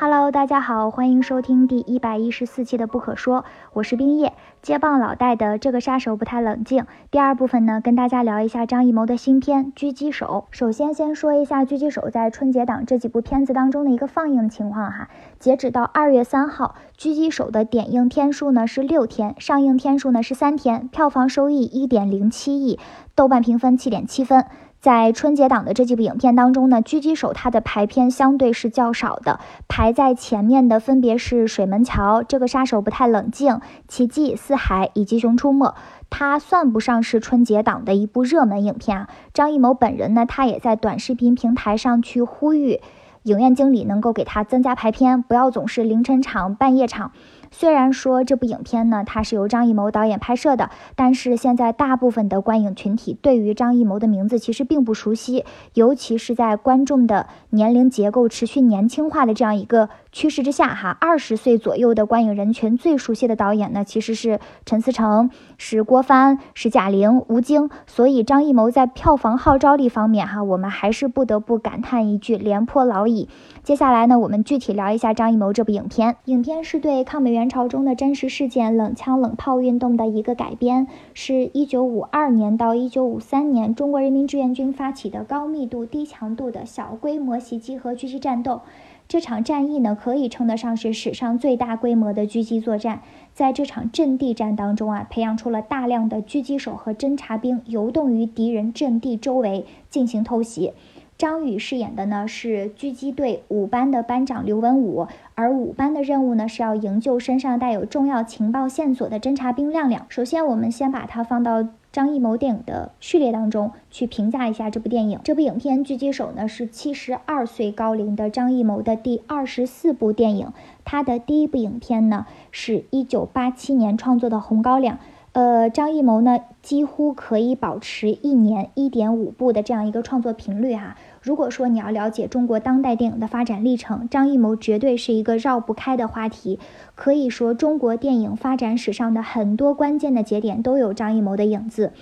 Hello，大家好，欢迎收听第一百一十四期的不可说，我是冰叶，接棒老戴的这个杀手不太冷静。第二部分呢，跟大家聊一下张艺谋的新片《狙击手》。首先，先说一下《狙击手》在春节档这几部片子当中的一个放映情况哈。截止到二月三号，《狙击手》的点映天数呢是六天，上映天数呢是三天，票房收益一点零七亿，豆瓣评分七点七分。在春节档的这几部影片当中呢，《狙击手》它的排片相对是较少的，排在前面的分别是《水门桥》、《这个杀手不太冷静》、《奇迹》、《四海》以及《熊出没》，它算不上是春节档的一部热门影片啊。张艺谋本人呢，他也在短视频平台上去呼吁影院经理能够给他增加排片，不要总是凌晨场、半夜场。虽然说这部影片呢，它是由张艺谋导演拍摄的，但是现在大部分的观影群体对于张艺谋的名字其实并不熟悉，尤其是在观众的年龄结构持续年轻化的这样一个趋势之下，哈，二十岁左右的观影人群最熟悉的导演呢，其实是陈思诚，是郭帆，是贾玲、吴京，所以张艺谋在票房号召力方面，哈，我们还是不得不感叹一句廉颇老矣。接下来呢，我们具体聊一下张艺谋这部影片，影片是对抗美援。元朝中的真实事件冷枪冷炮运动的一个改编，是一九五二年到一九五三年中国人民志愿军发起的高密度、低强度的小规模袭击和狙击战斗。这场战役呢，可以称得上是史上最大规模的狙击作战。在这场阵地战当中啊，培养出了大量的狙击手和侦察兵，游动于敌人阵地周围进行偷袭。张宇饰演的呢是狙击队五班的班长刘文武，而五班的任务呢是要营救身上带有重要情报线索的侦察兵亮亮。首先，我们先把它放到张艺谋电影的序列当中去评价一下这部电影。这部影片《狙击手》呢是七十二岁高龄的张艺谋的第二十四部电影。他的第一部影片呢是一九八七年创作的《红高粱》。呃，张艺谋呢几乎可以保持一年一点五部的这样一个创作频率哈。如果说你要了解中国当代电影的发展历程，张艺谋绝对是一个绕不开的话题。可以说，中国电影发展史上的很多关键的节点都有张艺谋的影子。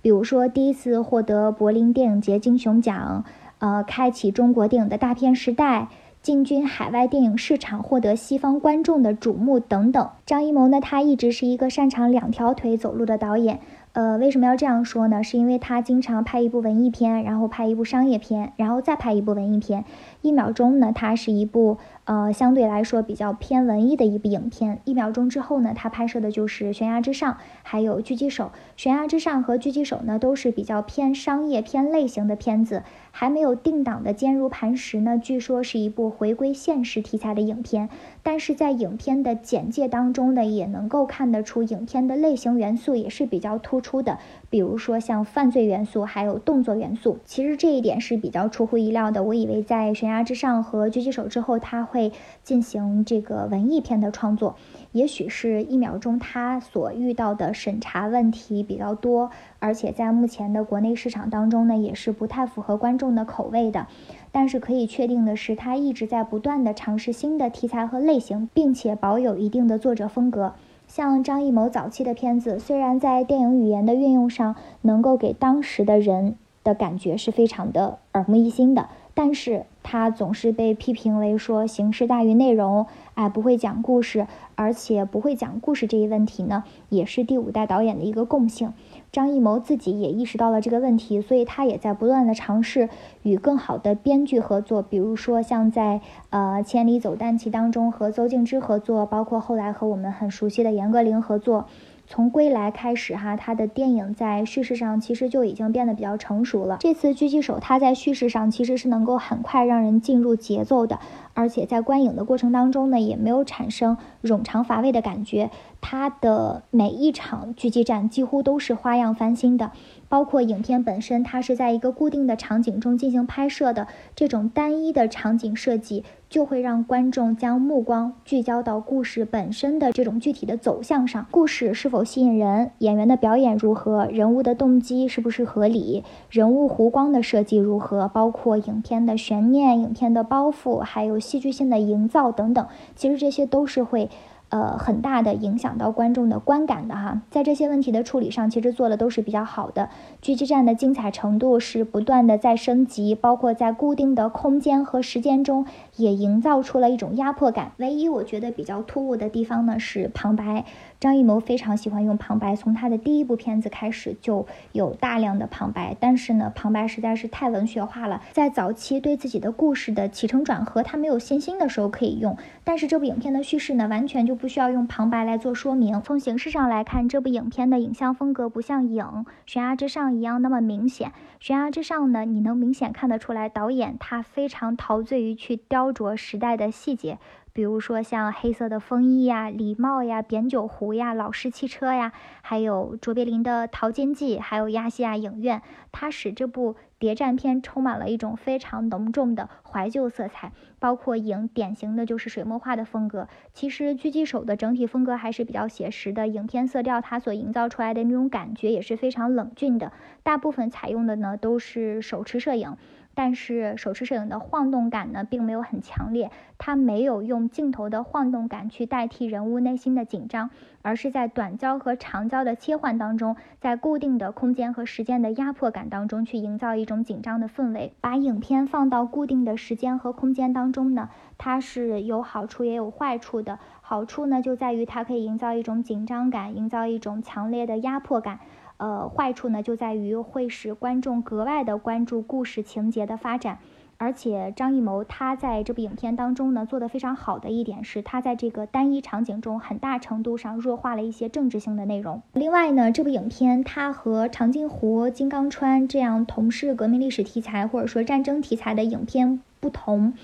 比如说，第一次获得柏林电影节金熊奖，呃，开启中国电影的大片时代，进军海外电影市场，获得西方观众的瞩目等等。张艺谋呢，他一直是一个擅长两条腿走路的导演。呃，为什么要这样说呢？是因为他经常拍一部文艺片，然后拍一部商业片，然后再拍一部文艺片。一秒钟呢，它是一部呃相对来说比较偏文艺的一部影片。一秒钟之后呢，他拍摄的就是《悬崖之上》，还有《狙击手》。《悬崖之上》和《狙击手》呢，都是比较偏商业偏类型的片子。还没有定档的《坚如磐石》呢，据说是一部回归现实题材的影片。但是在影片的简介当中呢，也能够看得出影片的类型元素也是比较突出的，比如说像犯罪元素，还有动作元素。其实这一点是比较出乎意料的。我以为在《悬崖之上》和《狙击手》之后，他会进行这个文艺片的创作。也许是一秒钟，他所遇到的审查问题比较多，而且在目前的国内市场当中呢，也是不太符合观众的口味的。但是可以确定的是，他一直在不断的尝试新的题材和类型，并且保有一定的作者风格。像张艺谋早期的片子，虽然在电影语言的运用上能够给当时的人的感觉是非常的耳目一新的。但是他总是被批评为说形式大于内容，哎，不会讲故事，而且不会讲故事这一问题呢，也是第五代导演的一个共性。张艺谋自己也意识到了这个问题，所以他也在不断的尝试与更好的编剧合作，比如说像在呃《千里走单骑》当中和邹静之合作，包括后来和我们很熟悉的严歌苓合作。从归来开始，哈，他的电影在叙事上其实就已经变得比较成熟了。这次狙击手，他在叙事上其实是能够很快让人进入节奏的，而且在观影的过程当中呢，也没有产生冗长乏味的感觉。它的每一场狙击战几乎都是花样翻新的。包括影片本身，它是在一个固定的场景中进行拍摄的，这种单一的场景设计就会让观众将目光聚焦到故事本身的这种具体的走向上。故事是否吸引人？演员的表演如何？人物的动机是不是合理？人物弧光的设计如何？包括影片的悬念、影片的包袱，还有戏剧性的营造等等，其实这些都是会。呃，很大的影响到观众的观感的哈，在这些问题的处理上，其实做的都是比较好的。狙击战的精彩程度是不断的在升级，包括在固定的空间和时间中，也营造出了一种压迫感。唯一我觉得比较突兀的地方呢，是旁白。张艺谋非常喜欢用旁白，从他的第一部片子开始就有大量的旁白，但是呢，旁白实在是太文学化了。在早期对自己的故事的起承转合，他没有信心的时候可以用，但是这部影片的叙事呢，完全就不需要用旁白来做说明。从形式上来看，这部影片的影像风格不像《影》《悬崖之上》一样那么明显，《悬崖之上》呢，你能明显看得出来，导演他非常陶醉于去雕琢时代的细节。比如说像黑色的风衣呀、礼帽呀、扁酒壶呀、老式汽车呀，还有卓别林的《淘金记》，还有亚细亚影院，它使这部谍战片充满了一种非常浓重的怀旧色彩。包括影典型的就是水墨画的风格，其实狙击手的整体风格还是比较写实的，影片色调它所营造出来的那种感觉也是非常冷峻的，大部分采用的呢都是手持摄影。但是手持摄影的晃动感呢，并没有很强烈，它没有用镜头的晃动感去代替人物内心的紧张，而是在短焦和长焦的切换当中，在固定的空间和时间的压迫感当中去营造一种紧张的氛围。把影片放到固定的时间和空间当中呢，它是有好处也有坏处的。好处呢，就在于它可以营造一种紧张感，营造一种强烈的压迫感。呃，坏处呢就在于会使观众格外的关注故事情节的发展，而且张艺谋他在这部影片当中呢做的非常好的一点是，他在这个单一场景中很大程度上弱化了一些政治性的内容。另外呢，这部影片它和《长津湖》《金刚川》这样同是革命历史题材或者说战争题材的影片不同。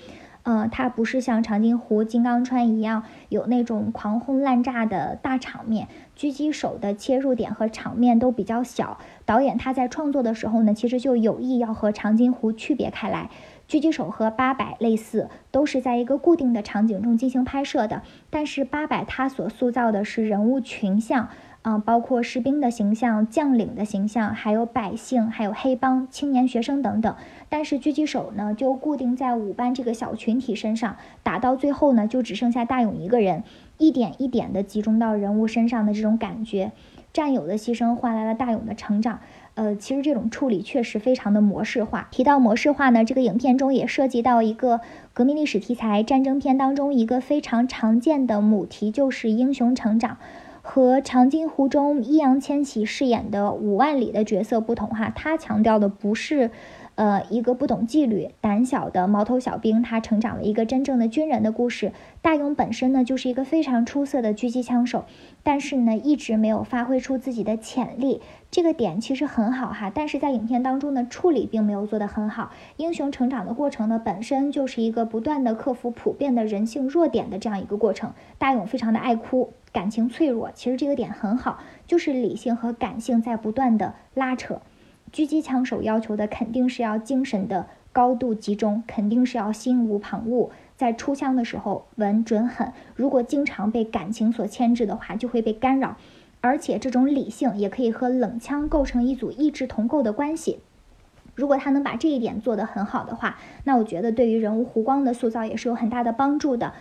呃，它不是像长津湖、金刚川一样有那种狂轰滥炸的大场面，狙击手的切入点和场面都比较小。导演他在创作的时候呢，其实就有意要和长津湖区别开来。狙击手和八百类似，都是在一个固定的场景中进行拍摄的，但是八百它所塑造的是人物群像。嗯，包括士兵的形象、将领的形象，还有百姓、还有黑帮、青年学生等等。但是狙击手呢，就固定在五班这个小群体身上，打到最后呢，就只剩下大勇一个人，一点一点的集中到人物身上的这种感觉，战友的牺牲换来了大勇的成长。呃，其实这种处理确实非常的模式化。提到模式化呢，这个影片中也涉及到一个革命历史题材战争片当中一个非常常见的母题，就是英雄成长。和《长津湖》中易烊千玺饰演的五万里的角色不同，哈，他强调的不是，呃，一个不懂纪律、胆小的毛头小兵，他成长了一个真正的军人的故事。大勇本身呢，就是一个非常出色的狙击枪手，但是呢，一直没有发挥出自己的潜力。这个点其实很好哈，但是在影片当中呢，处理并没有做得很好。英雄成长的过程呢，本身就是一个不断的克服普遍的人性弱点的这样一个过程。大勇非常的爱哭。感情脆弱，其实这个点很好，就是理性和感性在不断的拉扯。狙击枪手要求的肯定是要精神的高度集中，肯定是要心无旁骛，在出枪的时候稳准狠。如果经常被感情所牵制的话，就会被干扰。而且这种理性也可以和冷枪构成一组异质同构的关系。如果他能把这一点做得很好的话，那我觉得对于人物弧光的塑造也是有很大的帮助的。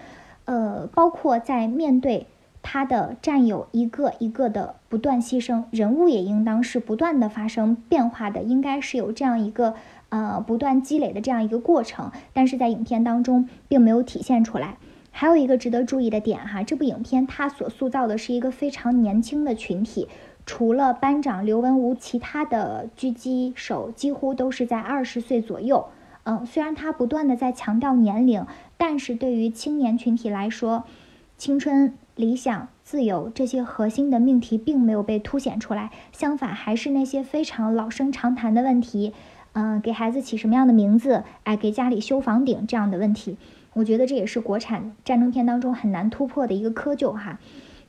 呃，包括在面对。他的战友一个一个的不断牺牲，人物也应当是不断的发生变化的，应该是有这样一个呃不断积累的这样一个过程，但是在影片当中并没有体现出来。还有一个值得注意的点哈，这部影片它所塑造的是一个非常年轻的群体，除了班长刘文武，其他的狙击手几乎都是在二十岁左右。嗯，虽然他不断的在强调年龄，但是对于青年群体来说，青春。理想、自由这些核心的命题并没有被凸显出来，相反，还是那些非常老生常谈的问题，嗯，给孩子起什么样的名字，哎，给家里修房顶这样的问题，我觉得这也是国产战争片当中很难突破的一个窠臼哈。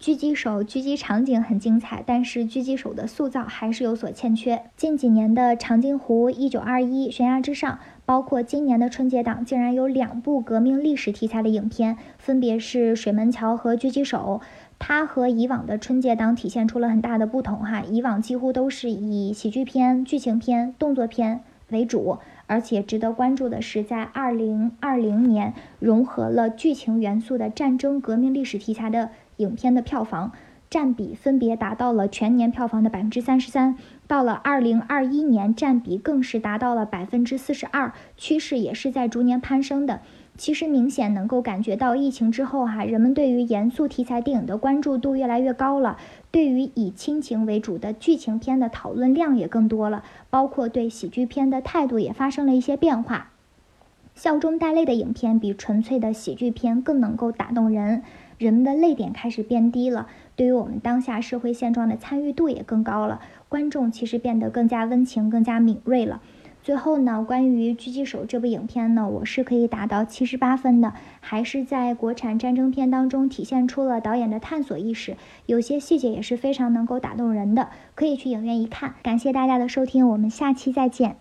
狙击手狙击场景很精彩，但是狙击手的塑造还是有所欠缺。近几年的《长津湖》《一九二一》《悬崖之上》。包括今年的春节档，竟然有两部革命历史题材的影片，分别是《水门桥》和《狙击手》。它和以往的春节档体现出了很大的不同哈，以往几乎都是以喜剧片、剧情片、动作片为主，而且值得关注的是，在二零二零年融合了剧情元素的战争革命历史题材的。影片的票房。占比分别达到了全年票房的百分之三十三，到了二零二一年，占比更是达到了百分之四十二，趋势也是在逐年攀升的。其实明显能够感觉到，疫情之后哈，人们对于严肃题材电影的关注度越来越高了，对于以亲情为主的剧情片的讨论量也更多了，包括对喜剧片的态度也发生了一些变化。笑中带泪的影片比纯粹的喜剧片更能够打动人，人们的泪点开始变低了，对于我们当下社会现状的参与度也更高了，观众其实变得更加温情、更加敏锐了。最后呢，关于《狙击手》这部影片呢，我是可以打到七十八分的，还是在国产战争片当中体现出了导演的探索意识，有些细节也是非常能够打动人的，可以去影院一看。感谢大家的收听，我们下期再见。